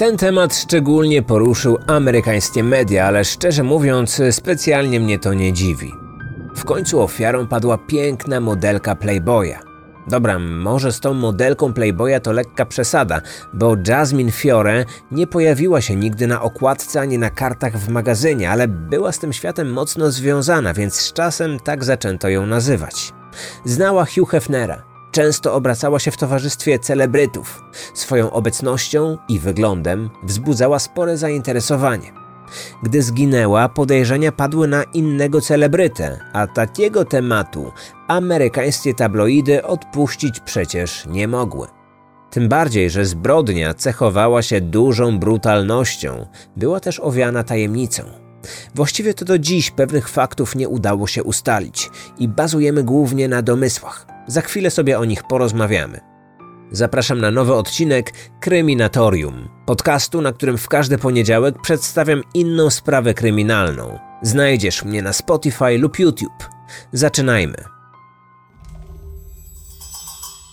Ten temat szczególnie poruszył amerykańskie media, ale szczerze mówiąc, specjalnie mnie to nie dziwi. W końcu ofiarą padła piękna modelka Playboya. Dobra, może z tą modelką Playboya to lekka przesada, bo Jasmine Fiore nie pojawiła się nigdy na okładce ani na kartach w magazynie, ale była z tym światem mocno związana, więc z czasem tak zaczęto ją nazywać. Znała Hugh Hefnera, często obracała się w towarzystwie celebrytów. Swoją obecnością i wyglądem wzbudzała spore zainteresowanie. Gdy zginęła, podejrzenia padły na innego celebrytę, a takiego tematu amerykańskie tabloidy odpuścić przecież nie mogły. Tym bardziej, że zbrodnia cechowała się dużą brutalnością, była też owiana tajemnicą. Właściwie to do dziś pewnych faktów nie udało się ustalić i bazujemy głównie na domysłach. Za chwilę sobie o nich porozmawiamy. Zapraszam na nowy odcinek Kryminatorium, podcastu, na którym w każdy poniedziałek przedstawiam inną sprawę kryminalną. Znajdziesz mnie na Spotify lub YouTube. Zaczynajmy.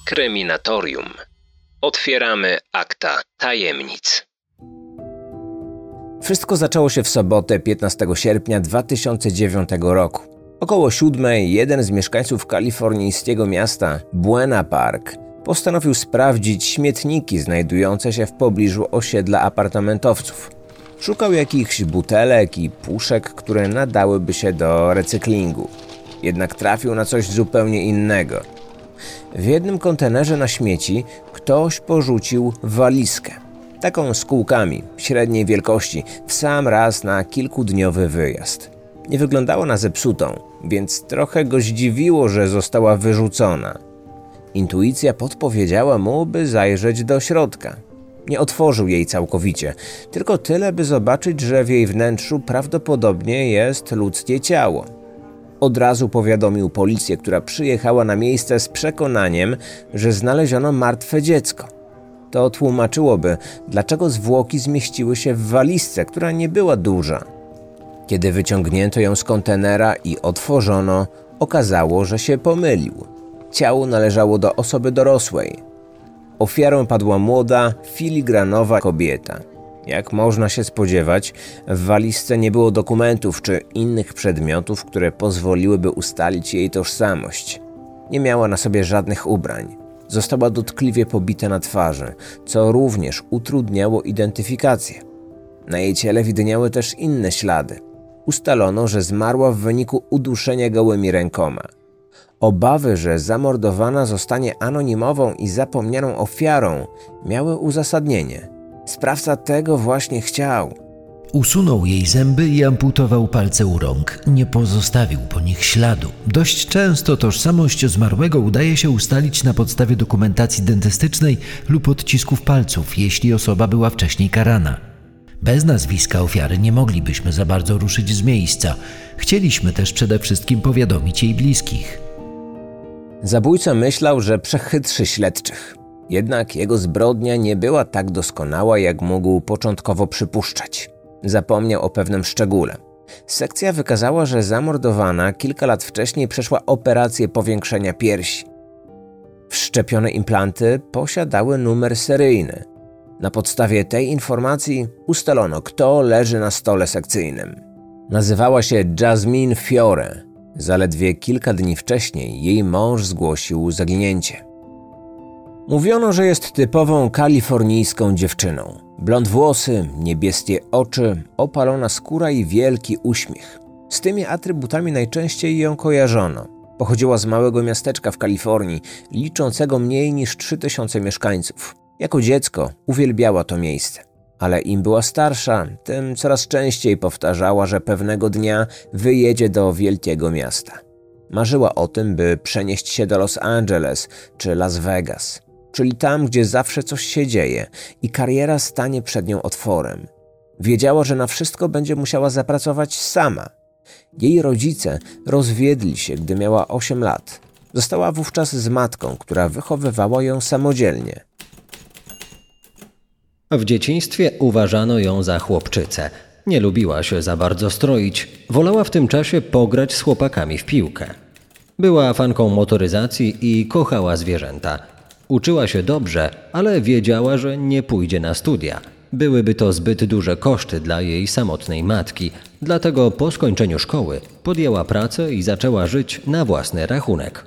Kryminatorium. Otwieramy akta tajemnic. Wszystko zaczęło się w sobotę 15 sierpnia 2009 roku. Około siódmej jeden z mieszkańców kalifornijskiego miasta Buena Park postanowił sprawdzić śmietniki znajdujące się w pobliżu osiedla apartamentowców. Szukał jakichś butelek i puszek, które nadałyby się do recyklingu. Jednak trafił na coś zupełnie innego. W jednym kontenerze na śmieci ktoś porzucił walizkę. Taką z kółkami, średniej wielkości, w sam raz na kilkudniowy wyjazd. Nie wyglądała na zepsutą, więc trochę go zdziwiło, że została wyrzucona. Intuicja podpowiedziała mu, by zajrzeć do środka. Nie otworzył jej całkowicie, tylko tyle, by zobaczyć, że w jej wnętrzu prawdopodobnie jest ludzkie ciało. Od razu powiadomił policję, która przyjechała na miejsce z przekonaniem, że znaleziono martwe dziecko. To tłumaczyłoby, dlaczego zwłoki zmieściły się w walizce, która nie była duża. Kiedy wyciągnięto ją z kontenera i otworzono, okazało, że się pomylił. Ciało należało do osoby dorosłej. Ofiarą padła młoda, filigranowa kobieta. Jak można się spodziewać, w walizce nie było dokumentów czy innych przedmiotów, które pozwoliłyby ustalić jej tożsamość. Nie miała na sobie żadnych ubrań. Została dotkliwie pobita na twarzy, co również utrudniało identyfikację. Na jej ciele widniały też inne ślady. Ustalono, że zmarła w wyniku uduszenia gołymi rękoma. Obawy, że zamordowana zostanie anonimową i zapomnianą ofiarą, miały uzasadnienie. Sprawca tego właśnie chciał. Usunął jej zęby i amputował palce u rąk. Nie pozostawił po nich śladu. Dość często tożsamość zmarłego udaje się ustalić na podstawie dokumentacji dentystycznej lub odcisków palców, jeśli osoba była wcześniej karana. Bez nazwiska ofiary nie moglibyśmy za bardzo ruszyć z miejsca. Chcieliśmy też przede wszystkim powiadomić jej bliskich. Zabójca myślał, że przechytrzy śledczych. Jednak jego zbrodnia nie była tak doskonała, jak mógł początkowo przypuszczać. Zapomniał o pewnym szczególe. Sekcja wykazała, że zamordowana kilka lat wcześniej przeszła operację powiększenia piersi. Wszczepione implanty posiadały numer seryjny. Na podstawie tej informacji ustalono, kto leży na stole sekcyjnym. Nazywała się Jasmine Fiore. Zaledwie kilka dni wcześniej jej mąż zgłosił zaginięcie. Mówiono, że jest typową kalifornijską dziewczyną. Blond włosy, niebieskie oczy, opalona skóra i wielki uśmiech. Z tymi atrybutami najczęściej ją kojarzono. Pochodziła z małego miasteczka w Kalifornii, liczącego mniej niż 3000 mieszkańców. Jako dziecko uwielbiała to miejsce. Ale im była starsza, tym coraz częściej powtarzała, że pewnego dnia wyjedzie do wielkiego miasta. Marzyła o tym, by przenieść się do Los Angeles czy Las Vegas, czyli tam, gdzie zawsze coś się dzieje i kariera stanie przed nią otworem. Wiedziała, że na wszystko będzie musiała zapracować sama. Jej rodzice rozwiedli się, gdy miała 8 lat. Została wówczas z matką, która wychowywała ją samodzielnie. W dzieciństwie uważano ją za chłopczycę. Nie lubiła się za bardzo stroić, wolała w tym czasie pograć z chłopakami w piłkę. Była fanką motoryzacji i kochała zwierzęta. Uczyła się dobrze, ale wiedziała, że nie pójdzie na studia. Byłyby to zbyt duże koszty dla jej samotnej matki, dlatego po skończeniu szkoły podjęła pracę i zaczęła żyć na własny rachunek.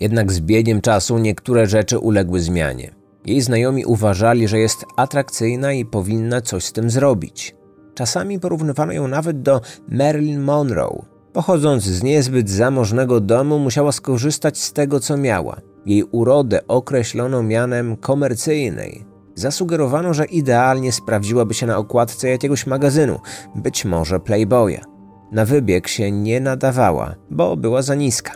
Jednak z biegiem czasu niektóre rzeczy uległy zmianie. Jej znajomi uważali, że jest atrakcyjna i powinna coś z tym zrobić. Czasami porównywano ją nawet do Marilyn Monroe. Pochodząc z niezbyt zamożnego domu, musiała skorzystać z tego, co miała. Jej urodę określono mianem komercyjnej. Zasugerowano, że idealnie sprawdziłaby się na okładce jakiegoś magazynu, być może Playboya. Na wybieg się nie nadawała, bo była za niska.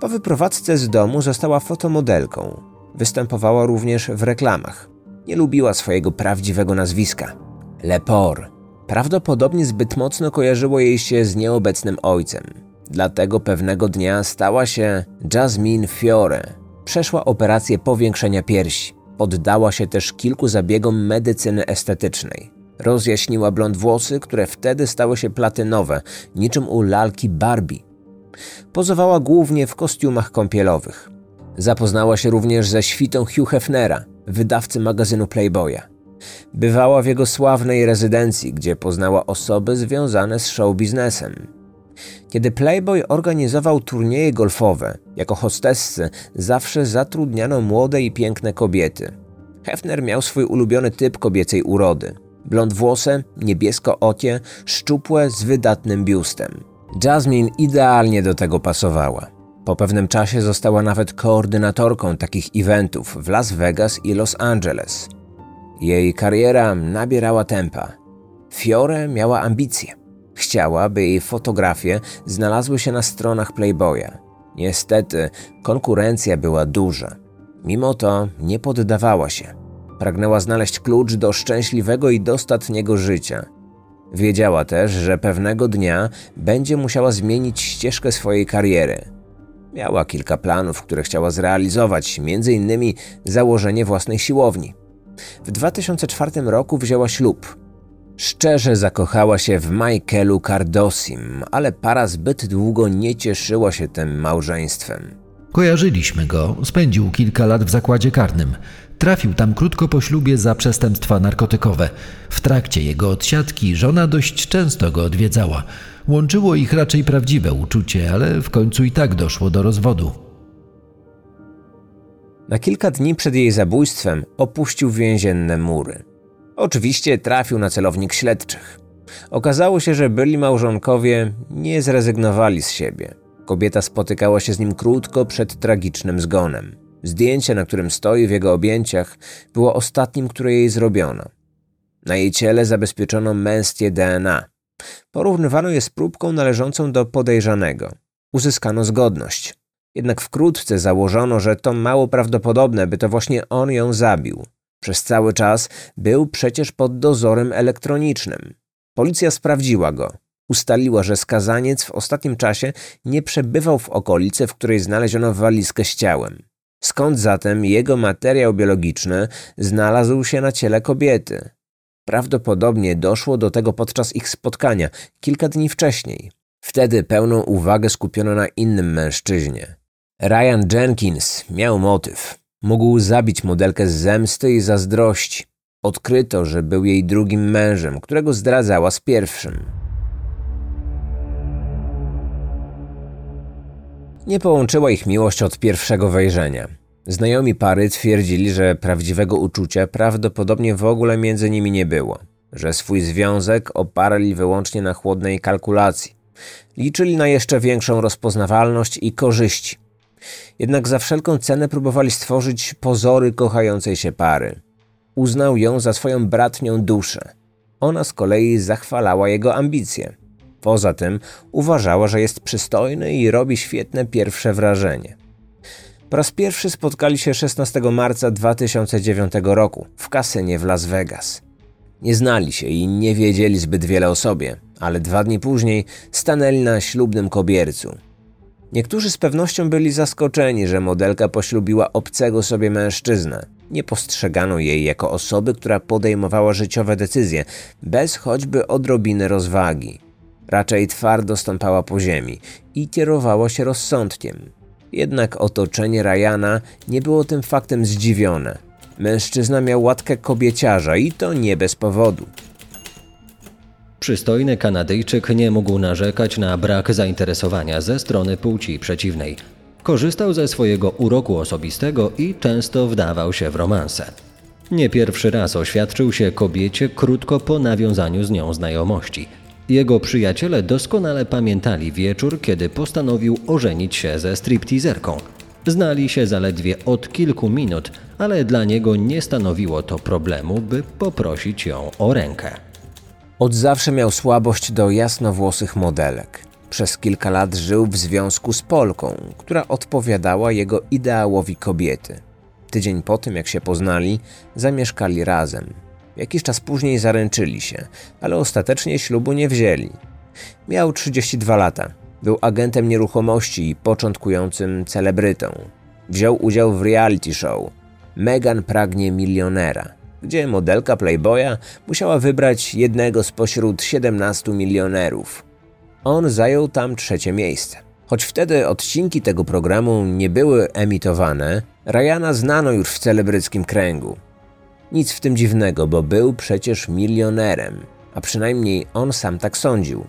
Po wyprowadzce z domu została fotomodelką. Występowała również w reklamach. Nie lubiła swojego prawdziwego nazwiska. Lepore. Prawdopodobnie zbyt mocno kojarzyło jej się z nieobecnym ojcem. Dlatego pewnego dnia stała się Jasmine Fiore. Przeszła operację powiększenia piersi. Poddała się też kilku zabiegom medycyny estetycznej. Rozjaśniła blond włosy, które wtedy stały się platynowe, niczym u lalki Barbie. Pozowała głównie w kostiumach kąpielowych. Zapoznała się również ze świtą Hugh Hefnera, wydawcy magazynu Playboya. Bywała w jego sławnej rezydencji, gdzie poznała osoby związane z show biznesem. Kiedy Playboy organizował turnieje golfowe, jako hostessy zawsze zatrudniano młode i piękne kobiety. Hefner miał swój ulubiony typ kobiecej urody. Blond włosy, niebiesko ocie, szczupłe z wydatnym biustem. Jasmine idealnie do tego pasowała. Po pewnym czasie została nawet koordynatorką takich eventów w Las Vegas i Los Angeles. Jej kariera nabierała tempa. Fiore miała ambicje. Chciała, by jej fotografie znalazły się na stronach Playboya. Niestety, konkurencja była duża. Mimo to nie poddawała się. Pragnęła znaleźć klucz do szczęśliwego i dostatniego życia. Wiedziała też, że pewnego dnia będzie musiała zmienić ścieżkę swojej kariery. Miała kilka planów, które chciała zrealizować, m.in. założenie własnej siłowni. W 2004 roku wzięła ślub. Szczerze zakochała się w Michaelu Cardosim, ale para zbyt długo nie cieszyła się tym małżeństwem. Kojarzyliśmy go, spędził kilka lat w zakładzie karnym. Trafił tam krótko po ślubie za przestępstwa narkotykowe. W trakcie jego odsiadki żona dość często go odwiedzała. Łączyło ich raczej prawdziwe uczucie, ale w końcu i tak doszło do rozwodu. Na kilka dni przed jej zabójstwem opuścił więzienne mury. Oczywiście trafił na celownik śledczych. Okazało się, że byli małżonkowie nie zrezygnowali z siebie. Kobieta spotykała się z nim krótko przed tragicznym zgonem. Zdjęcie, na którym stoi w jego objęciach, było ostatnim, które jej zrobiono. Na jej ciele zabezpieczono męskie DNA. Porównywano je z próbką należącą do podejrzanego. Uzyskano zgodność. Jednak wkrótce założono, że to mało prawdopodobne, by to właśnie on ją zabił. Przez cały czas był przecież pod dozorem elektronicznym. Policja sprawdziła go. Ustaliła, że skazaniec w ostatnim czasie nie przebywał w okolicy, w której znaleziono walizkę z ciałem. Skąd zatem jego materiał biologiczny znalazł się na ciele kobiety? Prawdopodobnie doszło do tego podczas ich spotkania kilka dni wcześniej. Wtedy pełną uwagę skupiono na innym mężczyźnie. Ryan Jenkins miał motyw. Mógł zabić modelkę z zemsty i zazdrości. Odkryto, że był jej drugim mężem, którego zdradzała z pierwszym. Nie połączyła ich miłość od pierwszego wejrzenia. Znajomi pary twierdzili, że prawdziwego uczucia prawdopodobnie w ogóle między nimi nie było, że swój związek oparli wyłącznie na chłodnej kalkulacji. Liczyli na jeszcze większą rozpoznawalność i korzyści. Jednak za wszelką cenę próbowali stworzyć pozory kochającej się pary. Uznał ją za swoją bratnią duszę. Ona z kolei zachwalała jego ambicje. Poza tym uważała, że jest przystojny i robi świetne pierwsze wrażenie. Po raz pierwszy spotkali się 16 marca 2009 roku w kasynie w Las Vegas. Nie znali się i nie wiedzieli zbyt wiele o sobie, ale dwa dni później stanęli na ślubnym kobiercu. Niektórzy z pewnością byli zaskoczeni, że modelka poślubiła obcego sobie mężczyznę. Nie postrzegano jej jako osoby, która podejmowała życiowe decyzje, bez choćby odrobiny rozwagi. Raczej twardo stąpała po ziemi i kierowała się rozsądkiem. Jednak otoczenie Ryana nie było tym faktem zdziwione. Mężczyzna miał łatkę kobieciarza i to nie bez powodu. Przystojny Kanadyjczyk nie mógł narzekać na brak zainteresowania ze strony płci przeciwnej. Korzystał ze swojego uroku osobistego i często wdawał się w romanse. Nie pierwszy raz oświadczył się kobiecie krótko po nawiązaniu z nią znajomości. Jego przyjaciele doskonale pamiętali wieczór, kiedy postanowił ożenić się ze stripteaserką. Znali się zaledwie od kilku minut, ale dla niego nie stanowiło to problemu, by poprosić ją o rękę. Od zawsze miał słabość do jasnowłosych modelek. Przez kilka lat żył w związku z Polką, która odpowiadała jego ideałowi kobiety. Tydzień po tym, jak się poznali, zamieszkali razem. Jakiś czas później zaręczyli się, ale ostatecznie ślubu nie wzięli. Miał 32 lata. Był agentem nieruchomości i początkującym celebrytą. Wziął udział w reality show Megan pragnie milionera, gdzie modelka Playboya musiała wybrać jednego spośród 17 milionerów. On zajął tam trzecie miejsce. Choć wtedy odcinki tego programu nie były emitowane, Ryana znano już w celebryckim kręgu. Nic w tym dziwnego, bo był przecież milionerem, a przynajmniej on sam tak sądził.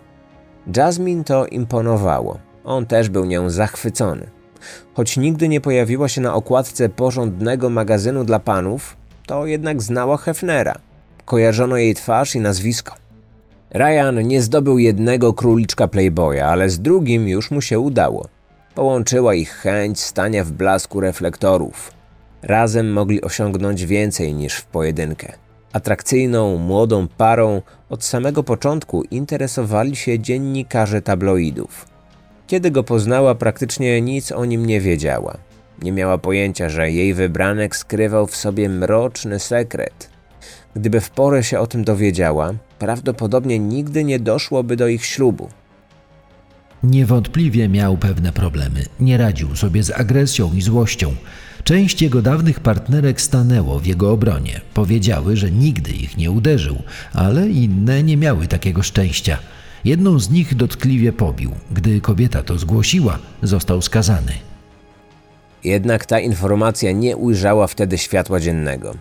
Jasmine to imponowało. On też był nią zachwycony. Choć nigdy nie pojawiła się na okładce porządnego magazynu dla panów, to jednak znała Hefnera. Kojarzono jej twarz i nazwisko. Ryan nie zdobył jednego króliczka Playboya, ale z drugim już mu się udało. Połączyła ich chęć stania w blasku reflektorów. Razem mogli osiągnąć więcej niż w pojedynkę. Atrakcyjną, młodą parą od samego początku interesowali się dziennikarze tabloidów. Kiedy go poznała, praktycznie nic o nim nie wiedziała. Nie miała pojęcia, że jej wybranek skrywał w sobie mroczny sekret. Gdyby w porę się o tym dowiedziała, prawdopodobnie nigdy nie doszłoby do ich ślubu. Niewątpliwie miał pewne problemy. Nie radził sobie z agresją i złością. Część jego dawnych partnerek stanęło w jego obronie. Powiedziały, że nigdy ich nie uderzył, ale inne nie miały takiego szczęścia. Jedną z nich dotkliwie pobił. Gdy kobieta to zgłosiła, został skazany. Jednak ta informacja nie ujrzała wtedy światła dziennego.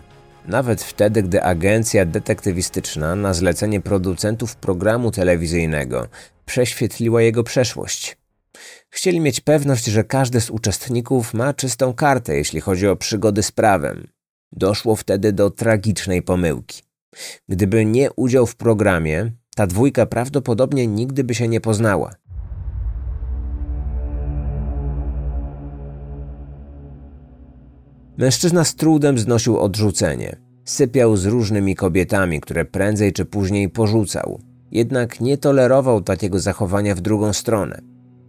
Nawet wtedy, gdy agencja detektywistyczna na zlecenie producentów programu telewizyjnego prześwietliła jego przeszłość. Chcieli mieć pewność, że każdy z uczestników ma czystą kartę, jeśli chodzi o przygody z prawem. Doszło wtedy do tragicznej pomyłki. Gdyby nie udział w programie, ta dwójka prawdopodobnie nigdy by się nie poznała. Mężczyzna z trudem znosił odrzucenie. Sypiał z różnymi kobietami, które prędzej czy później porzucał. Jednak nie tolerował takiego zachowania w drugą stronę.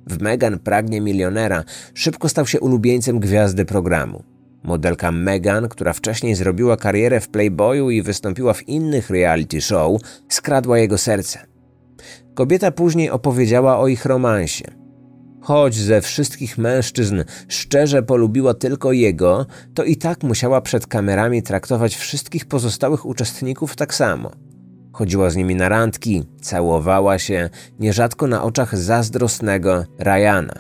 W Megan pragnie milionera szybko stał się ulubieńcem gwiazdy programu. Modelka Megan, która wcześniej zrobiła karierę w Playboyu i wystąpiła w innych reality show, skradła jego serce. Kobieta później opowiedziała o ich romansie. Choć ze wszystkich mężczyzn szczerze polubiła tylko jego, to i tak musiała przed kamerami traktować wszystkich pozostałych uczestników tak samo. Chodziła z nimi na randki, całowała się, nierzadko na oczach zazdrosnego Ryana.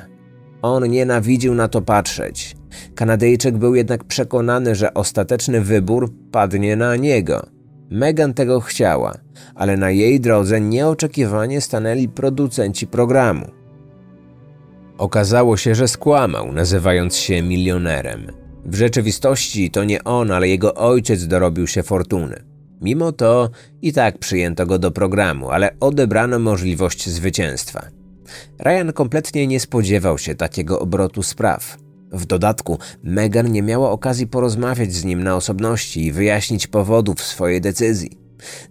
On nienawidził na to patrzeć. Kanadyjczyk był jednak przekonany, że ostateczny wybór padnie na niego. Megan tego chciała, ale na jej drodze nieoczekiwanie stanęli producenci programu. Okazało się, że skłamał, nazywając się milionerem. W rzeczywistości to nie on, ale jego ojciec dorobił się fortuny. Mimo to i tak przyjęto go do programu, ale odebrano możliwość zwycięstwa. Ryan kompletnie nie spodziewał się takiego obrotu spraw. W dodatku Megan nie miała okazji porozmawiać z nim na osobności i wyjaśnić powodów swojej decyzji.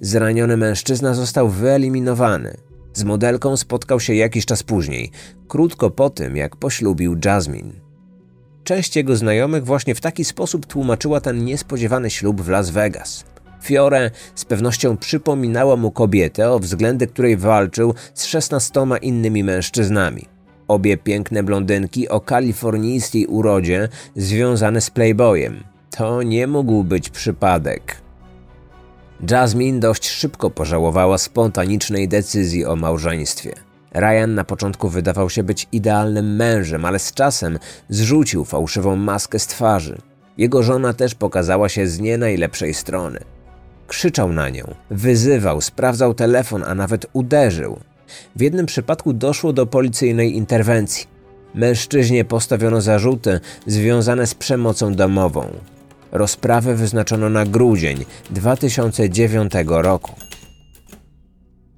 Zraniony mężczyzna został wyeliminowany. Z modelką spotkał się jakiś czas później, krótko po tym, jak poślubił Jasmine. Część jego znajomych właśnie w taki sposób tłumaczyła ten niespodziewany ślub w Las Vegas. Fiore z pewnością przypominała mu kobietę, o względy której walczył z szesnastoma innymi mężczyznami. Obie piękne blondynki o kalifornijskiej urodzie związane z Playboyem. To nie mógł być przypadek. Jasmine dość szybko pożałowała spontanicznej decyzji o małżeństwie. Ryan na początku wydawał się być idealnym mężem, ale z czasem zrzucił fałszywą maskę z twarzy. Jego żona też pokazała się z nie najlepszej strony. Krzyczał na nią, wyzywał, sprawdzał telefon, a nawet uderzył. W jednym przypadku doszło do policyjnej interwencji. Mężczyźnie postawiono zarzuty związane z przemocą domową. Rozprawę wyznaczono na grudzień 2009 roku.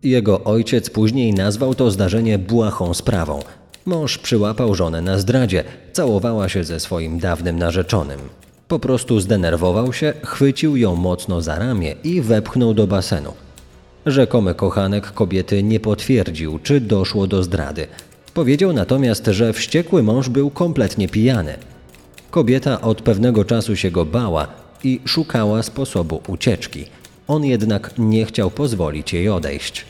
Jego ojciec później nazwał to zdarzenie błahą sprawą. Mąż przyłapał żonę na zdradzie, całowała się ze swoim dawnym narzeczonym. Po prostu zdenerwował się, chwycił ją mocno za ramię i wepchnął do basenu. Rzekomy kochanek kobiety nie potwierdził, czy doszło do zdrady. Powiedział natomiast, że wściekły mąż był kompletnie pijany. Kobieta od pewnego czasu się go bała i szukała sposobu ucieczki. On jednak nie chciał pozwolić jej odejść.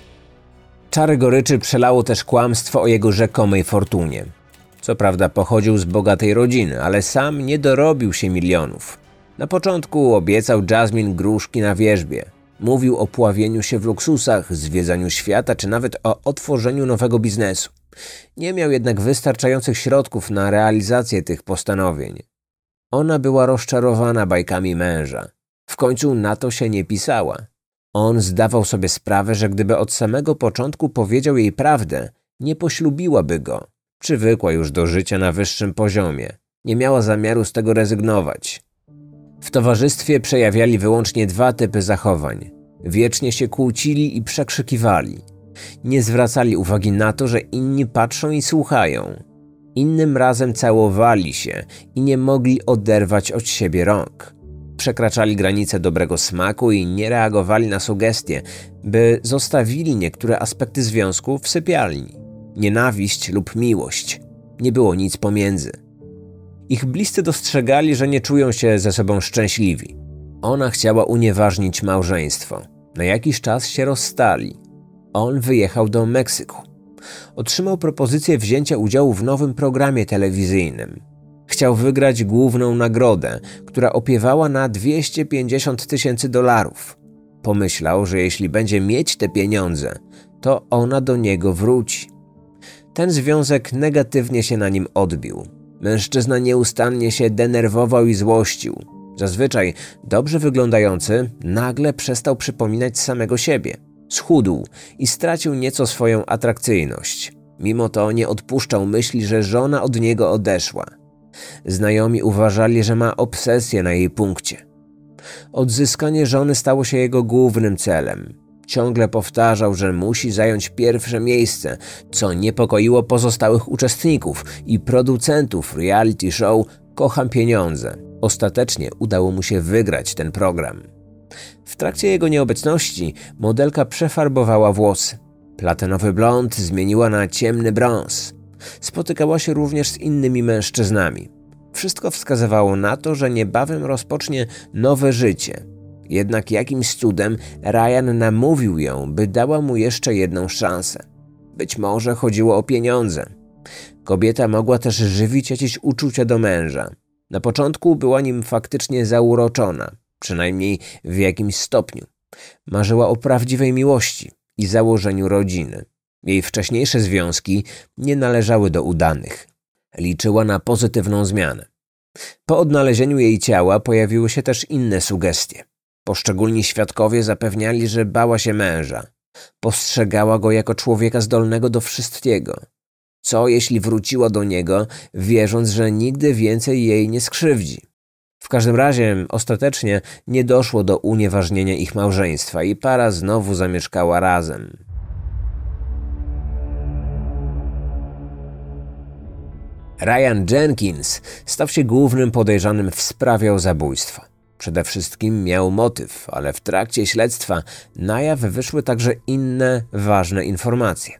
Czary goryczy przelało też kłamstwo o jego rzekomej fortunie. Co prawda pochodził z bogatej rodziny, ale sam nie dorobił się milionów. Na początku obiecał Jasmine gruszki na wierzbie. Mówił o pławieniu się w luksusach, zwiedzaniu świata czy nawet o otworzeniu nowego biznesu. Nie miał jednak wystarczających środków na realizację tych postanowień. Ona była rozczarowana bajkami męża. W końcu na to się nie pisała. On zdawał sobie sprawę, że gdyby od samego początku powiedział jej prawdę, nie poślubiłaby go. Przywykła już do życia na wyższym poziomie. Nie miała zamiaru z tego rezygnować. W towarzystwie przejawiali wyłącznie dwa typy zachowań. Wiecznie się kłócili i przekrzykiwali. Nie zwracali uwagi na to, że inni patrzą i słuchają. Innym razem całowali się i nie mogli oderwać od siebie rąk. Przekraczali granice dobrego smaku i nie reagowali na sugestie, by zostawili niektóre aspekty związku w sypialni. Nienawiść lub miłość. Nie było nic pomiędzy. Ich bliscy dostrzegali, że nie czują się ze sobą szczęśliwi. Ona chciała unieważnić małżeństwo. Na jakiś czas się rozstali. On wyjechał do Meksyku. Otrzymał propozycję wzięcia udziału w nowym programie telewizyjnym. Chciał wygrać główną nagrodę, która opiewała na 250 tysięcy dolarów. Pomyślał, że jeśli będzie mieć te pieniądze, to ona do niego wróci. Ten związek negatywnie się na nim odbił. Mężczyzna nieustannie się denerwował i złościł. Zazwyczaj dobrze wyglądający nagle przestał przypominać samego siebie. Schudł i stracił nieco swoją atrakcyjność. Mimo to nie odpuszczał myśli, że żona od niego odeszła. Znajomi uważali, że ma obsesję na jej punkcie. Odzyskanie żony stało się jego głównym celem. Ciągle powtarzał, że musi zająć pierwsze miejsce, co niepokoiło pozostałych uczestników i producentów reality show Kocham Pieniądze. Ostatecznie udało mu się wygrać ten program. W trakcie jego nieobecności modelka przefarbowała włosy. Platynowy blond zmieniła na ciemny brąz. Spotykała się również z innymi mężczyznami. Wszystko wskazywało na to, że niebawem rozpocznie nowe życie. Jednak jakimś cudem Ryan namówił ją, by dała mu jeszcze jedną szansę. Być może chodziło o pieniądze. Kobieta mogła też żywić jakieś uczucia do męża. Na początku była nim faktycznie zauroczona, przynajmniej w jakimś stopniu. Marzyła o prawdziwej miłości i założeniu rodziny. Jej wcześniejsze związki nie należały do udanych. Liczyła na pozytywną zmianę. Po odnalezieniu jej ciała pojawiły się też inne sugestie. Poszczególni świadkowie zapewniali, że bała się męża. Postrzegała go jako człowieka zdolnego do wszystkiego. Co jeśli wróciła do niego, wierząc, że nigdy więcej jej nie skrzywdzi? W każdym razie ostatecznie nie doszło do unieważnienia ich małżeństwa i para znowu zamieszkała razem. Ryan Jenkins stał się głównym podejrzanym w sprawie o zabójstwo. Przede wszystkim miał motyw, ale w trakcie śledztwa na jaw wyszły także inne ważne informacje.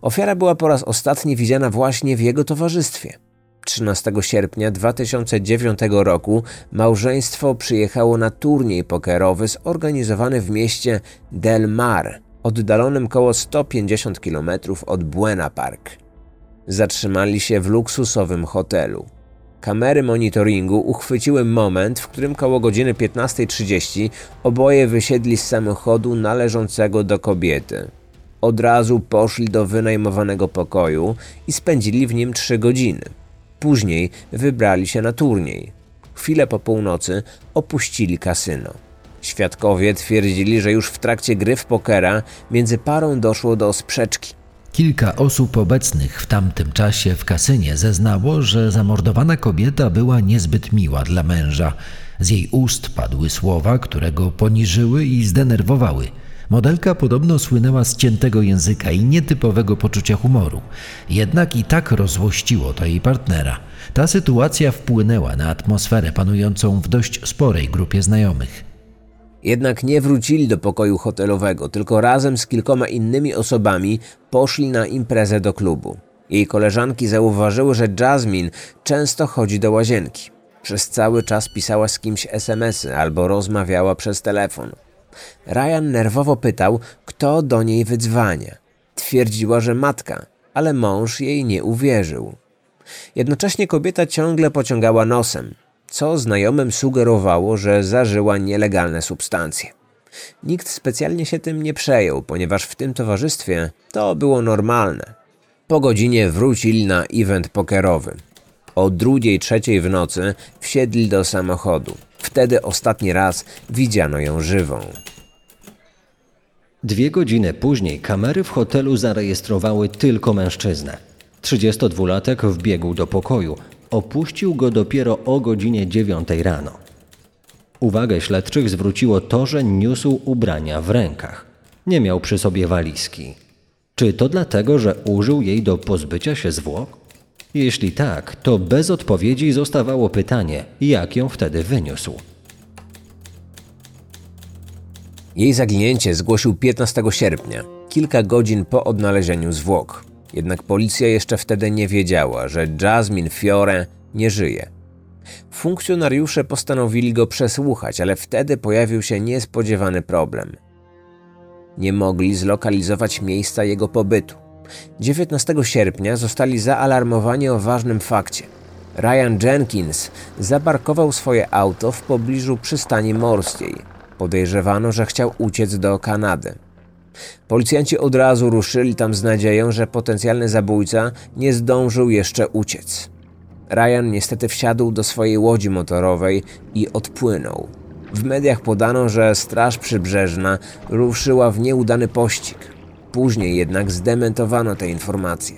Ofiara była po raz ostatni widziana właśnie w jego towarzystwie. 13 sierpnia 2009 roku małżeństwo przyjechało na turniej pokerowy zorganizowany w mieście Del Mar, oddalonym około 150 km od Buena Park. Zatrzymali się w luksusowym hotelu. Kamery monitoringu uchwyciły moment, w którym koło godziny 15.30 oboje wysiedli z samochodu należącego do kobiety. Od razu poszli do wynajmowanego pokoju i spędzili w nim trzy godziny. Później wybrali się na turniej. Chwilę po północy opuścili kasyno. Świadkowie twierdzili, że już w trakcie gry w pokera między parą doszło do sprzeczki. Kilka osób obecnych w tamtym czasie w kasynie zeznało, że zamordowana kobieta była niezbyt miła dla męża. Z jej ust padły słowa, które go poniżyły i zdenerwowały. Modelka podobno słynęła z ciętego języka i nietypowego poczucia humoru. Jednak i tak rozłościło to jej partnera. Ta sytuacja wpłynęła na atmosferę panującą w dość sporej grupie znajomych. Jednak nie wrócili do pokoju hotelowego, tylko razem z kilkoma innymi osobami poszli na imprezę do klubu. Jej koleżanki zauważyły, że Jasmine często chodzi do łazienki. Przez cały czas pisała z kimś SMS-y albo rozmawiała przez telefon. Ryan nerwowo pytał, kto do niej wydzwania. Twierdziła, że matka, ale mąż jej nie uwierzył. Jednocześnie kobieta ciągle pociągała nosem, co znajomym sugerowało, że zażyła nielegalne substancje. Nikt specjalnie się tym nie przejął, ponieważ w tym towarzystwie to było normalne. Po godzinie wrócili na event pokerowy. O drugiej, trzeciej w nocy wsiedli do samochodu. Wtedy ostatni raz widziano ją żywą. Dwie godziny później kamery w hotelu zarejestrowały tylko mężczyznę. 32-latek wbiegł do pokoju. Opuścił go dopiero o godzinie 9 rano. Uwagę śledczych zwróciło to, że niósł ubrania w rękach. Nie miał przy sobie walizki. Czy to dlatego, że użył jej do pozbycia się zwłok? Jeśli tak, to bez odpowiedzi zostawało pytanie, jak ją wtedy wyniósł. Jej zaginięcie zgłosił 15 sierpnia, kilka godzin po odnalezieniu zwłok. Jednak policja jeszcze wtedy nie wiedziała, że Jasmine Fiore nie żyje. Funkcjonariusze postanowili go przesłuchać, ale wtedy pojawił się niespodziewany problem. Nie mogli zlokalizować miejsca jego pobytu. 19 sierpnia zostali zaalarmowani o ważnym fakcie. Ryan Jenkins zaparkował swoje auto w pobliżu przystani morskiej. Podejrzewano, że chciał uciec do Kanady. Policjanci od razu ruszyli tam z nadzieją, że potencjalny zabójca nie zdążył jeszcze uciec. Ryan niestety wsiadł do swojej łodzi motorowej i odpłynął. W mediach podano, że Straż Przybrzeżna ruszyła w nieudany pościg. Później jednak zdementowano te informacje.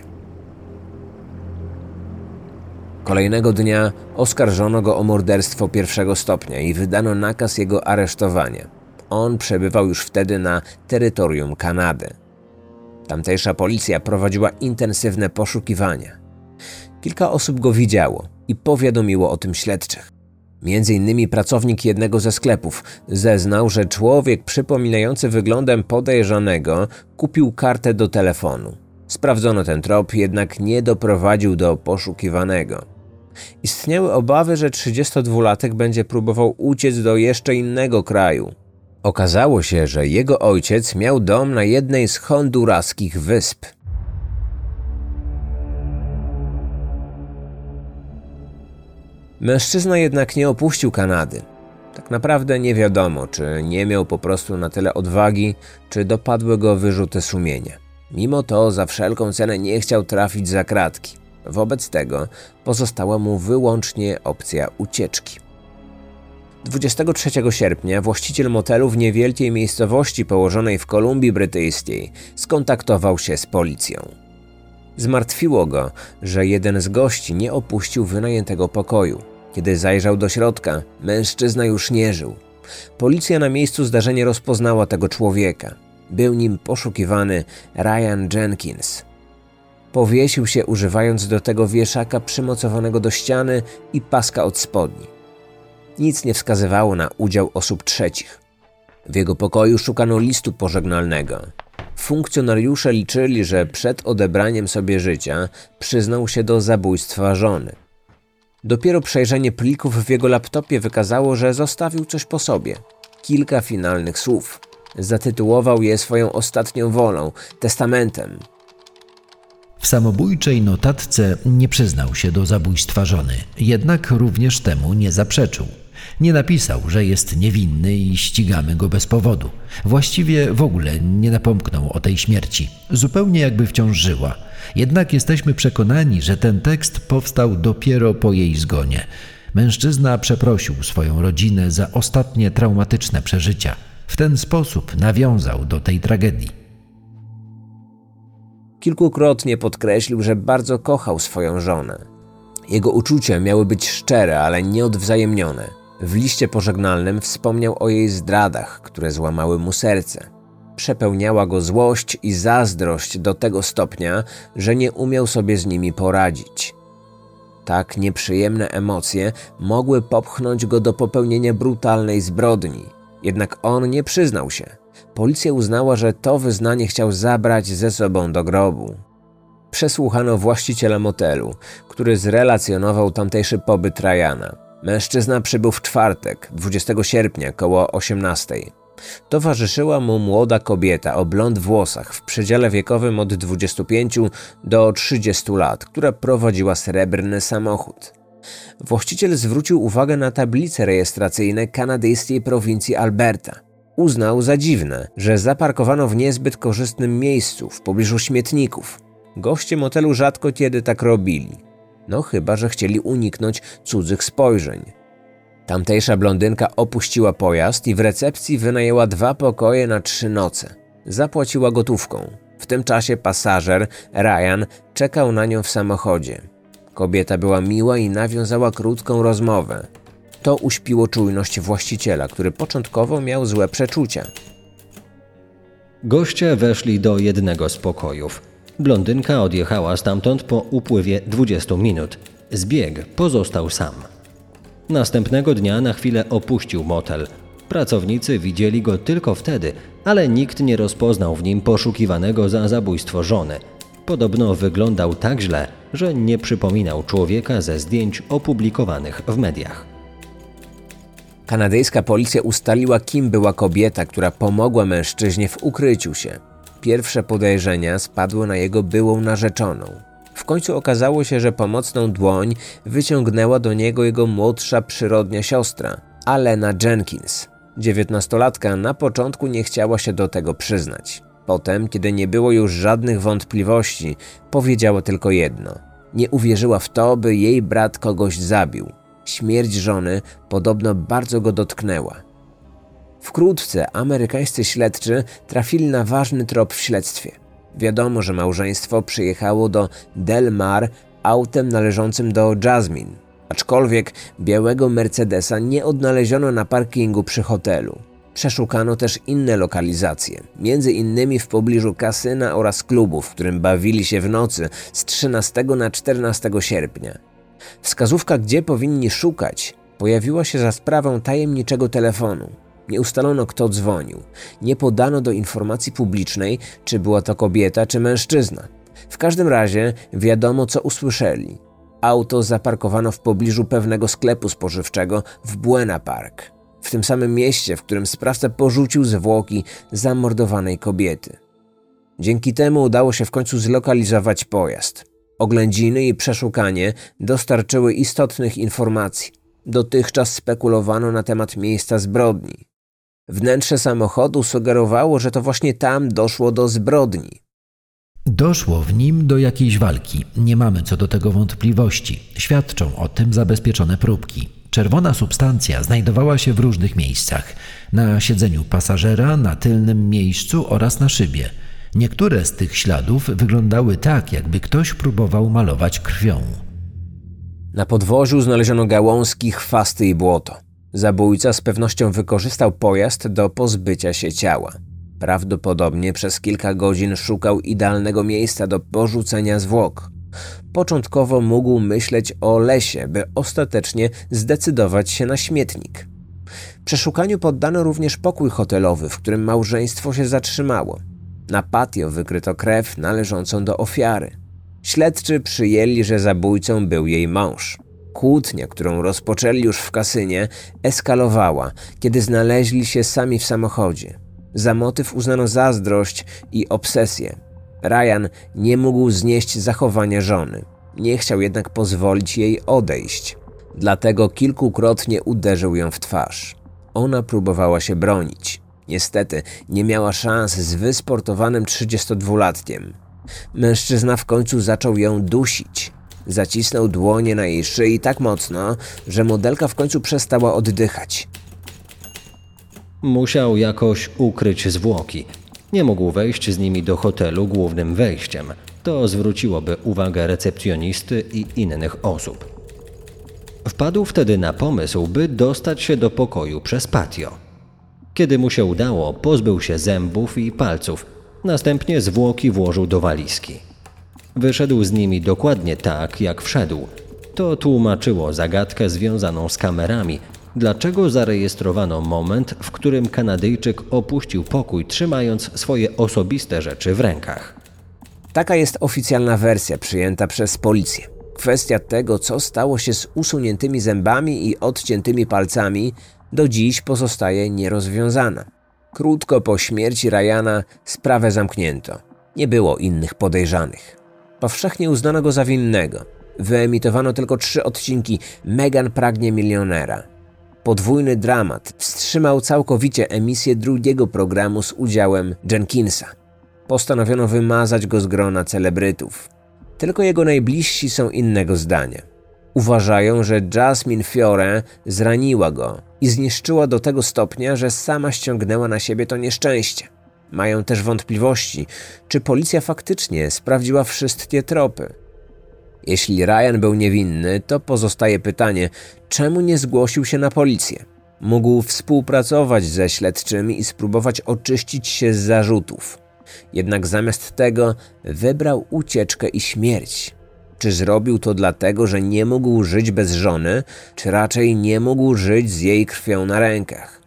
Kolejnego dnia oskarżono go o morderstwo pierwszego stopnia i wydano nakaz jego aresztowania. On przebywał już wtedy na terytorium Kanady. Tamtejsza policja prowadziła intensywne poszukiwania. Kilka osób go widziało i powiadomiło o tym śledczych. Między innymi pracownik jednego ze sklepów zeznał, że człowiek przypominający wyglądem podejrzanego kupił kartę do telefonu. Sprawdzono ten trop, jednak nie doprowadził do poszukiwanego. Istniały obawy, że 32-latek będzie próbował uciec do jeszcze innego kraju. Okazało się, że jego ojciec miał dom na jednej z honduraskich wysp. Mężczyzna jednak nie opuścił Kanady. Tak naprawdę nie wiadomo, czy nie miał po prostu na tyle odwagi, czy dopadły go wyrzuty sumienia. Mimo to za wszelką cenę nie chciał trafić za kratki. Wobec tego pozostała mu wyłącznie opcja ucieczki. 23 sierpnia właściciel motelu w niewielkiej miejscowości położonej w Kolumbii Brytyjskiej skontaktował się z policją. Zmartwiło go, że jeden z gości nie opuścił wynajętego pokoju. Kiedy zajrzał do środka, mężczyzna już nie żył. Policja na miejscu zdarzenia rozpoznała tego człowieka. Był nim poszukiwany Ryan Jenkins. Powiesił się używając do tego wieszaka przymocowanego do ściany i paska od spodni. Nic nie wskazywało na udział osób trzecich. W jego pokoju szukano listu pożegnalnego. Funkcjonariusze liczyli, że przed odebraniem sobie życia przyznał się do zabójstwa żony. Dopiero przejrzenie plików w jego laptopie wykazało, że zostawił coś po sobie. Kilka finalnych słów. Zatytułował je swoją ostatnią wolą, testamentem. W samobójczej notatce nie przyznał się do zabójstwa żony, jednak również temu nie zaprzeczył. Nie napisał, że jest niewinny i ścigamy go bez powodu. Właściwie w ogóle nie napomknął o tej śmierci, zupełnie jakby wciąż żyła. Jednak jesteśmy przekonani, że ten tekst powstał dopiero po jej zgonie. Mężczyzna przeprosił swoją rodzinę za ostatnie traumatyczne przeżycia. W ten sposób nawiązał do tej tragedii. Kilkukrotnie podkreślił, że bardzo kochał swoją żonę. Jego uczucia miały być szczere, ale nieodwzajemnione. W liście pożegnalnym wspomniał o jej zdradach, które złamały mu serce. Przepełniała go złość i zazdrość do tego stopnia, że nie umiał sobie z nimi poradzić. Tak nieprzyjemne emocje mogły popchnąć go do popełnienia brutalnej zbrodni. Jednak on nie przyznał się. Policja uznała, że to wyznanie chciał zabrać ze sobą do grobu. Przesłuchano właściciela motelu, który zrelacjonował tamtejszy pobyt Ryana. Mężczyzna przybył w czwartek, 20 sierpnia, koło 18. Towarzyszyła mu młoda kobieta o blond włosach w przedziale wiekowym od 25 do 30 lat, która prowadziła srebrny samochód. Właściciel zwrócił uwagę na tablice rejestracyjne kanadyjskiej prowincji Alberta. Uznał za dziwne, że zaparkowano w niezbyt korzystnym miejscu, w pobliżu śmietników. Goście motelu rzadko kiedy tak robili. No chyba, że chcieli uniknąć cudzych spojrzeń. Tamtejsza blondynka opuściła pojazd i w recepcji wynajęła dwa pokoje na trzy noce. Zapłaciła gotówką. W tym czasie pasażer, Ryan, czekał na nią w samochodzie. Kobieta była miła i nawiązała krótką rozmowę. To uśpiło czujność właściciela, który początkowo miał złe przeczucia. Goście weszli do jednego z pokojów. Blondynka odjechała stamtąd po upływie 20 minut. Zbieg pozostał sam. Następnego dnia na chwilę opuścił motel. Pracownicy widzieli go tylko wtedy, ale nikt nie rozpoznał w nim poszukiwanego za zabójstwo żony. Podobno wyglądał tak źle, że nie przypominał człowieka ze zdjęć opublikowanych w mediach. Kanadyjska policja ustaliła, kim była kobieta, która pomogła mężczyźnie w ukryciu się. Pierwsze podejrzenia spadły na jego byłą narzeczoną. W końcu okazało się, że pomocną dłoń wyciągnęła do niego jego młodsza przyrodnia siostra, Alena Jenkins. Dziewiętnastolatka na początku nie chciała się do tego przyznać. Potem, kiedy nie było już żadnych wątpliwości, powiedziała tylko jedno. Nie uwierzyła w to, by jej brat kogoś zabił. Śmierć żony podobno bardzo go dotknęła. Wkrótce amerykańscy śledczy trafili na ważny trop w śledztwie. Wiadomo, że małżeństwo przyjechało do Del Mar autem należącym do Jasmine, aczkolwiek białego Mercedesa nie odnaleziono na parkingu przy hotelu. Przeszukano też inne lokalizacje, między innymi w pobliżu kasyna oraz klubu, w którym bawili się w nocy z 13 na 14 sierpnia. Wskazówka, gdzie powinni szukać, pojawiła się za sprawą tajemniczego telefonu. Nie ustalono, kto dzwonił. Nie podano do informacji publicznej, czy była to kobieta, czy mężczyzna. W każdym razie wiadomo, co usłyszeli. Auto zaparkowano w pobliżu pewnego sklepu spożywczego w Buena Park, w tym samym mieście, w którym sprawca porzucił zwłoki zamordowanej kobiety. Dzięki temu udało się w końcu zlokalizować pojazd. Oględziny i przeszukanie dostarczyły istotnych informacji. Dotychczas spekulowano na temat miejsca zbrodni. Wnętrze samochodu sugerowało, że to właśnie tam doszło do zbrodni. Doszło w nim do jakiejś walki. Nie mamy co do tego wątpliwości. Świadczą o tym zabezpieczone próbki. Czerwona substancja znajdowała się w różnych miejscach: na siedzeniu pasażera, na tylnym miejscu oraz na szybie. Niektóre z tych śladów wyglądały tak, jakby ktoś próbował malować krwią. Na podwoziu znaleziono gałązki, chwasty i błoto. Zabójca z pewnością wykorzystał pojazd do pozbycia się ciała. Prawdopodobnie przez kilka godzin szukał idealnego miejsca do porzucenia zwłok. Początkowo mógł myśleć o lesie, by ostatecznie zdecydować się na śmietnik. Przeszukaniu poddano również pokój hotelowy, w którym małżeństwo się zatrzymało. Na patio wykryto krew należącą do ofiary. Śledczy przyjęli, że zabójcą był jej mąż. Kłótnia, którą rozpoczęli już w kasynie, eskalowała, kiedy znaleźli się sami w samochodzie. Za motyw uznano zazdrość i obsesję. Ryan nie mógł znieść zachowania żony. Nie chciał jednak pozwolić jej odejść. Dlatego kilkukrotnie uderzył ją w twarz. Ona próbowała się bronić. Niestety nie miała szans z wysportowanym 32-latkiem. Mężczyzna w końcu zaczął ją dusić. Zacisnął dłonie na jej szyi tak mocno, że modelka w końcu przestała oddychać. Musiał jakoś ukryć zwłoki. Nie mógł wejść z nimi do hotelu głównym wejściem. To zwróciłoby uwagę recepcjonisty i innych osób. Wpadł wtedy na pomysł, by dostać się do pokoju przez patio. Kiedy mu się udało, pozbył się zębów i palców. Następnie zwłoki włożył do walizki. Wyszedł z nimi dokładnie tak, jak wszedł. To tłumaczyło zagadkę związaną z kamerami. Dlaczego zarejestrowano moment, w którym Kanadyjczyk opuścił pokój, trzymając swoje osobiste rzeczy w rękach? Taka jest oficjalna wersja przyjęta przez policję. Kwestia tego, co stało się z usuniętymi zębami i odciętymi palcami, do dziś pozostaje nierozwiązana. Krótko po śmierci Ryana sprawę zamknięto. Nie było innych podejrzanych. Powszechnie uznano go za winnego. Wyemitowano tylko trzy odcinki Megan pragnie milionera. Podwójny dramat wstrzymał całkowicie emisję drugiego programu z udziałem Jenkinsa. Postanowiono wymazać go z grona celebrytów. Tylko jego najbliżsi są innego zdania. Uważają, że Jasmine Fiore zraniła go i zniszczyła do tego stopnia, że sama ściągnęła na siebie to nieszczęście. Mają też wątpliwości, czy policja faktycznie sprawdziła wszystkie tropy. Jeśli Ryan był niewinny, to pozostaje pytanie, czemu nie zgłosił się na policję? Mógł współpracować ze śledczymi i spróbować oczyścić się z zarzutów. Jednak zamiast tego wybrał ucieczkę i śmierć. Czy zrobił to dlatego, że nie mógł żyć bez żony, czy raczej nie mógł żyć z jej krwią na rękach?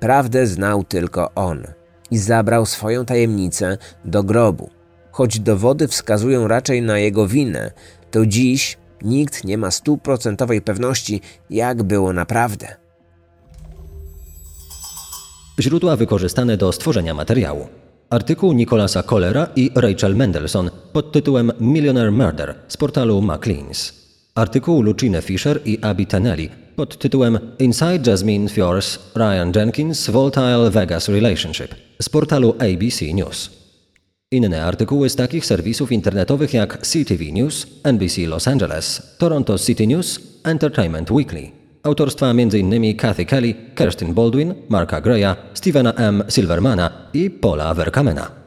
Prawdę znał tylko on i zabrał swoją tajemnicę do grobu. Choć dowody wskazują raczej na jego winę, to dziś nikt nie ma stuprocentowej pewności, jak było naprawdę. Źródła wykorzystane do stworzenia materiału. Artykuł Nicolasa Kollera i Rachel Mendelssohn pod tytułem Millionaire Murder z portalu Maclean's. Artykuł Lucine Fisher i Abby Tanelli pod tytułem Inside Jasmine Fiore's Ryan Jenkins Volatile Vegas Relationship z portalu ABC News. Inne artykuły z takich serwisów internetowych jak CTV News, NBC Los Angeles, Toronto City News, Entertainment Weekly. Autorstwa m.in. Kathy Kelly, Kirsten Baldwin, Marka Greya, Stevena M. Silvermana i Paula Verkamena.